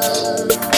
love.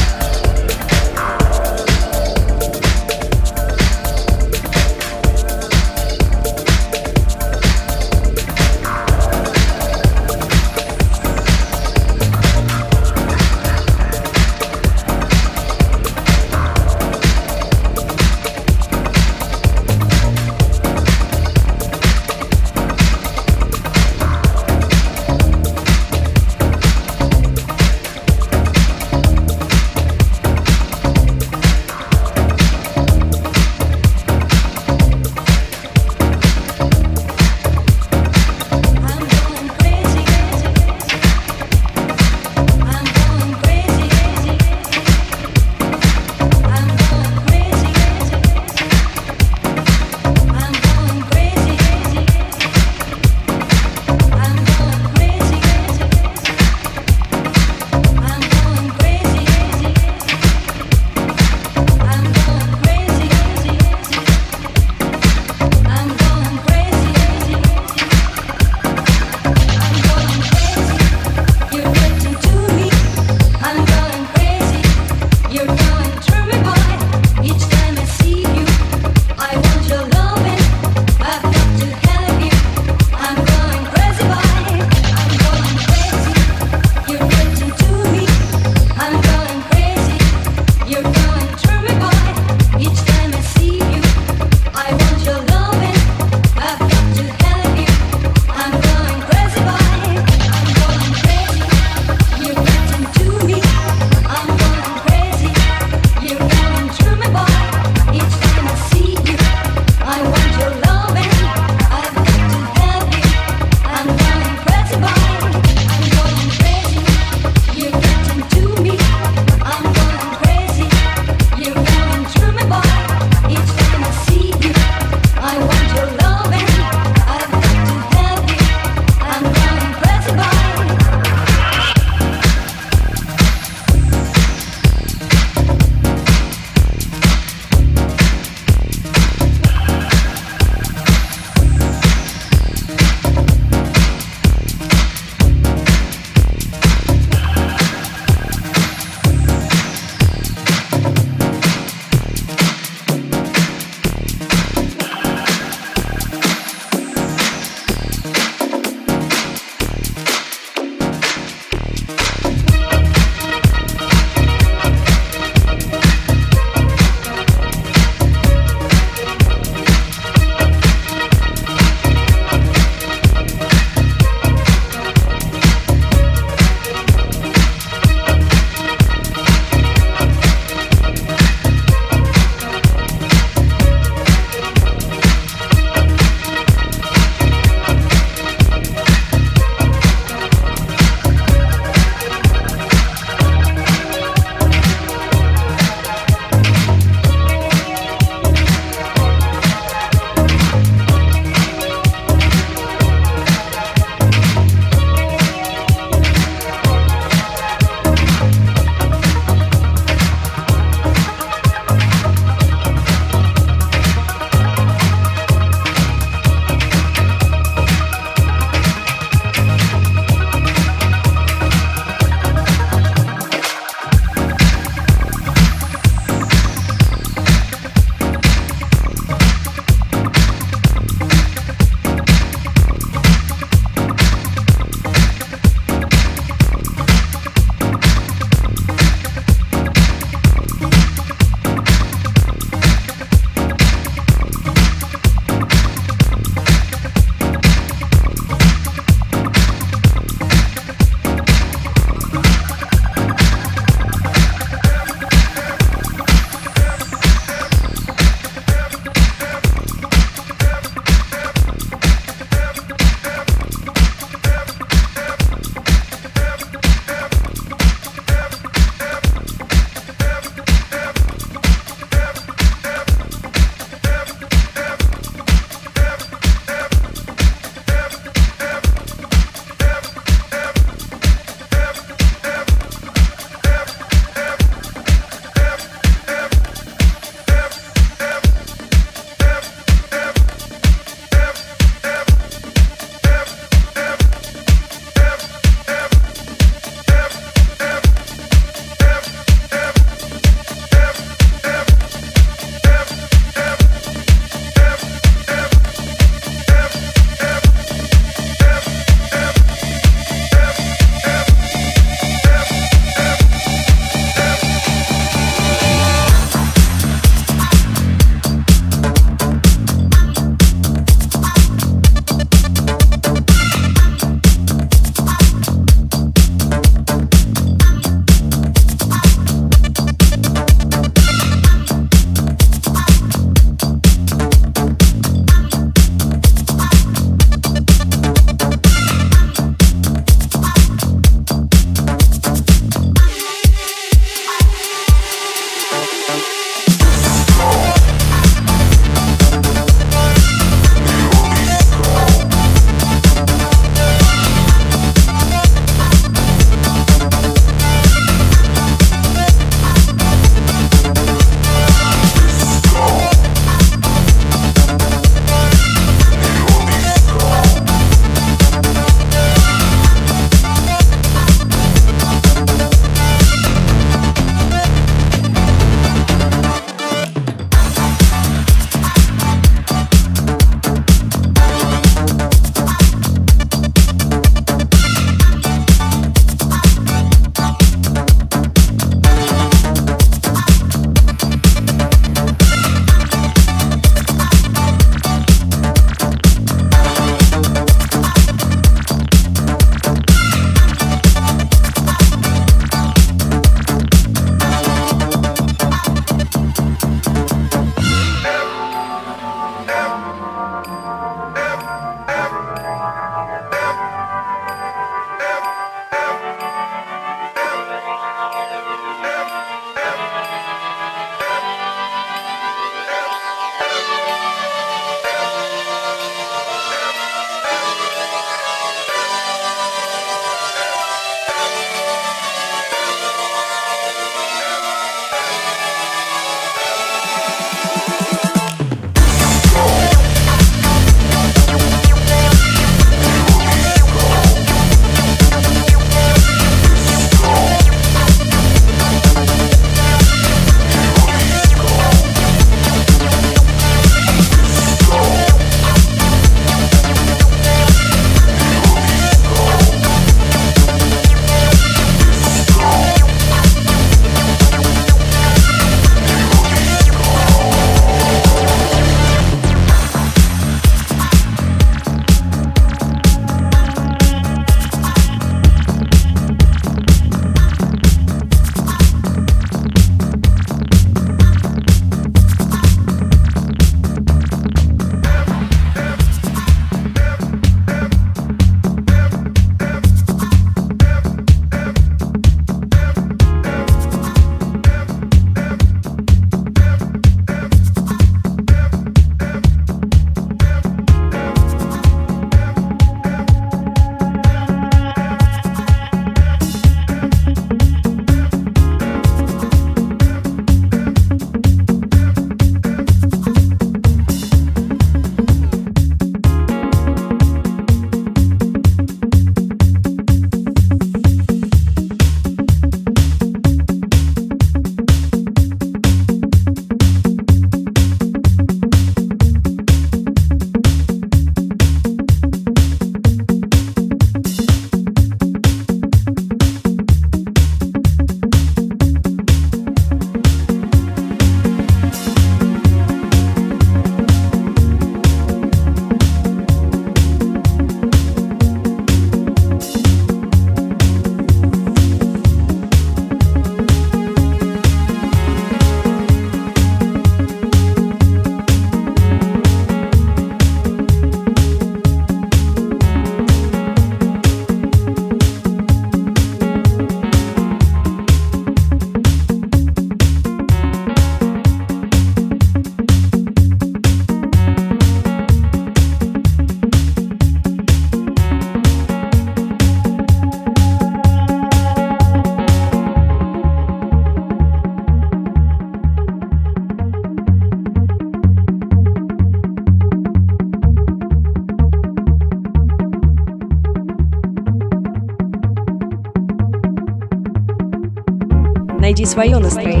Свое настроение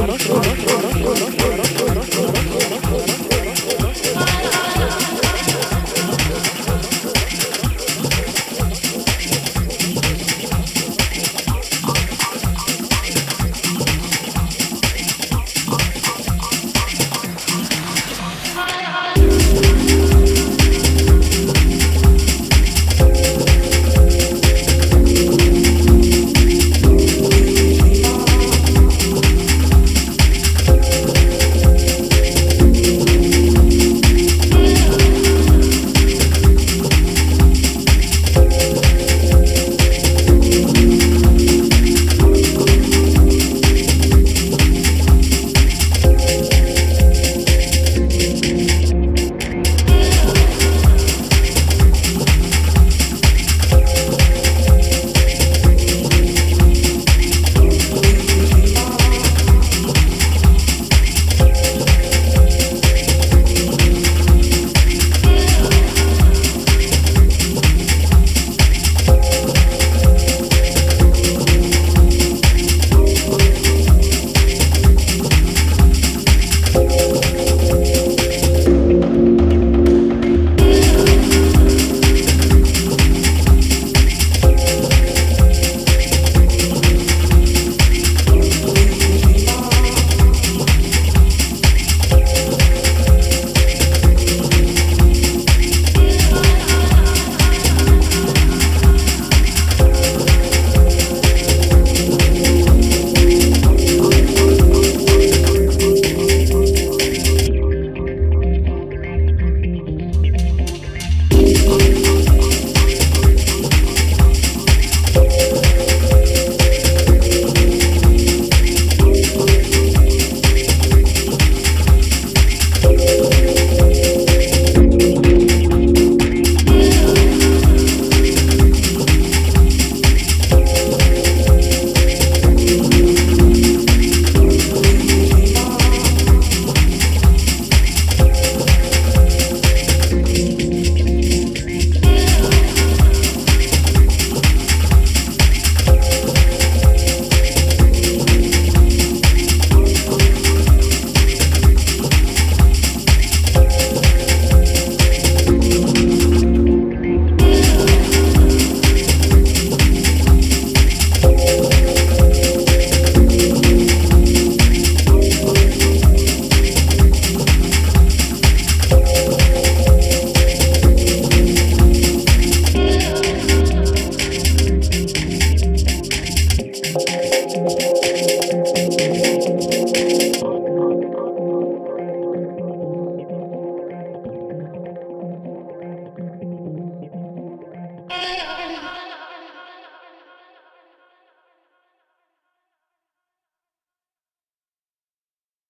Claro.